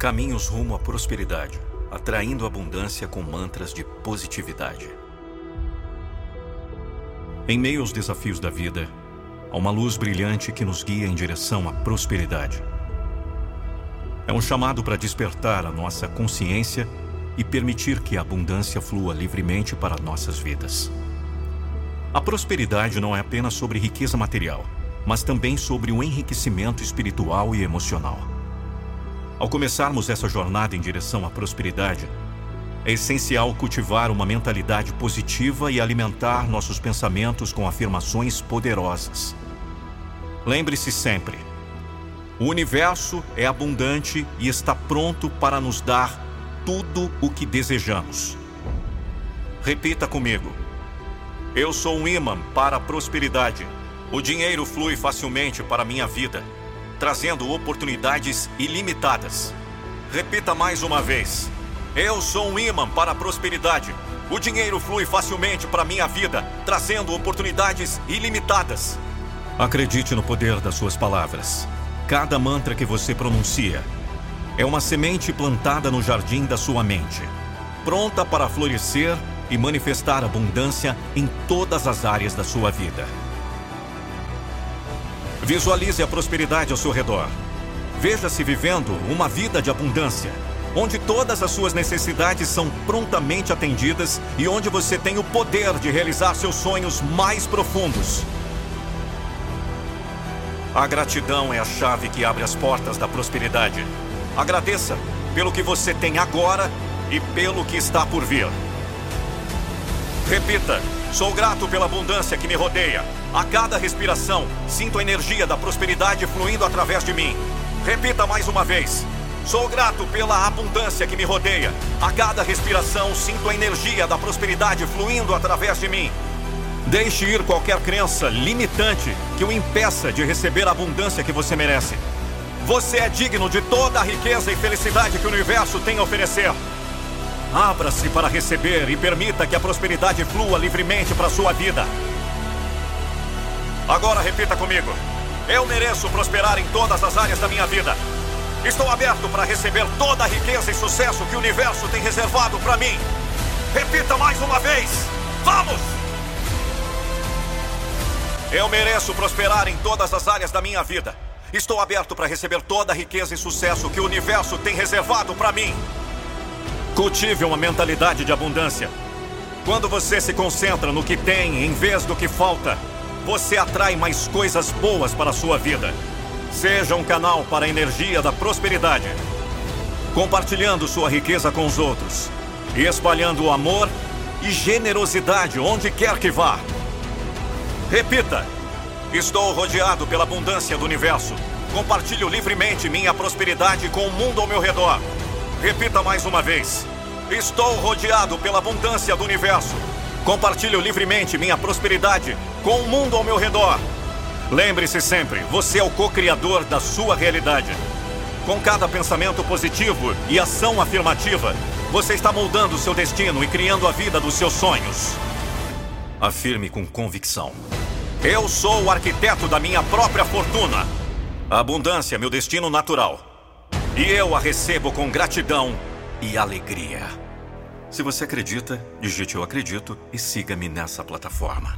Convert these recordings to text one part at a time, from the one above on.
Caminhos rumo à prosperidade, atraindo abundância com mantras de positividade. Em meio aos desafios da vida, há uma luz brilhante que nos guia em direção à prosperidade. É um chamado para despertar a nossa consciência e permitir que a abundância flua livremente para nossas vidas. A prosperidade não é apenas sobre riqueza material, mas também sobre o enriquecimento espiritual e emocional. Ao começarmos essa jornada em direção à prosperidade, é essencial cultivar uma mentalidade positiva e alimentar nossos pensamentos com afirmações poderosas. Lembre-se sempre: o universo é abundante e está pronto para nos dar tudo o que desejamos. Repita comigo: Eu sou um imã para a prosperidade. O dinheiro flui facilmente para minha vida trazendo oportunidades ilimitadas. Repita mais uma vez. Eu sou um imã para a prosperidade. O dinheiro flui facilmente para minha vida, trazendo oportunidades ilimitadas. Acredite no poder das suas palavras. Cada mantra que você pronuncia é uma semente plantada no jardim da sua mente, pronta para florescer e manifestar abundância em todas as áreas da sua vida. Visualize a prosperidade ao seu redor. Veja-se vivendo uma vida de abundância, onde todas as suas necessidades são prontamente atendidas e onde você tem o poder de realizar seus sonhos mais profundos. A gratidão é a chave que abre as portas da prosperidade. Agradeça pelo que você tem agora e pelo que está por vir. Repita: Sou grato pela abundância que me rodeia. A cada respiração, sinto a energia da prosperidade fluindo através de mim. Repita mais uma vez. Sou grato pela abundância que me rodeia. A cada respiração, sinto a energia da prosperidade fluindo através de mim. Deixe ir qualquer crença limitante que o impeça de receber a abundância que você merece. Você é digno de toda a riqueza e felicidade que o universo tem a oferecer. Abra-se para receber e permita que a prosperidade flua livremente para a sua vida. Agora repita comigo. Eu mereço prosperar em todas as áreas da minha vida. Estou aberto para receber toda a riqueza e sucesso que o universo tem reservado para mim. Repita mais uma vez. Vamos! Eu mereço prosperar em todas as áreas da minha vida. Estou aberto para receber toda a riqueza e sucesso que o universo tem reservado para mim. Cultive uma mentalidade de abundância. Quando você se concentra no que tem em vez do que falta, você atrai mais coisas boas para a sua vida. Seja um canal para a energia da prosperidade, compartilhando sua riqueza com os outros e espalhando o amor e generosidade onde quer que vá. Repita: Estou rodeado pela abundância do universo. Compartilho livremente minha prosperidade com o mundo ao meu redor. Repita mais uma vez. Estou rodeado pela abundância do universo. Compartilho livremente minha prosperidade com o mundo ao meu redor. Lembre-se sempre, você é o co-criador da sua realidade. Com cada pensamento positivo e ação afirmativa, você está moldando seu destino e criando a vida dos seus sonhos. Afirme com convicção. Eu sou o arquiteto da minha própria fortuna. A abundância é meu destino natural. E eu a recebo com gratidão e alegria. Se você acredita, digite eu acredito e siga-me nessa plataforma.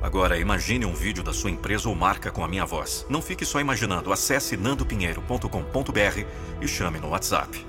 Agora imagine um vídeo da sua empresa ou marca com a minha voz. Não fique só imaginando. Acesse nandopinheiro.com.br e chame no WhatsApp.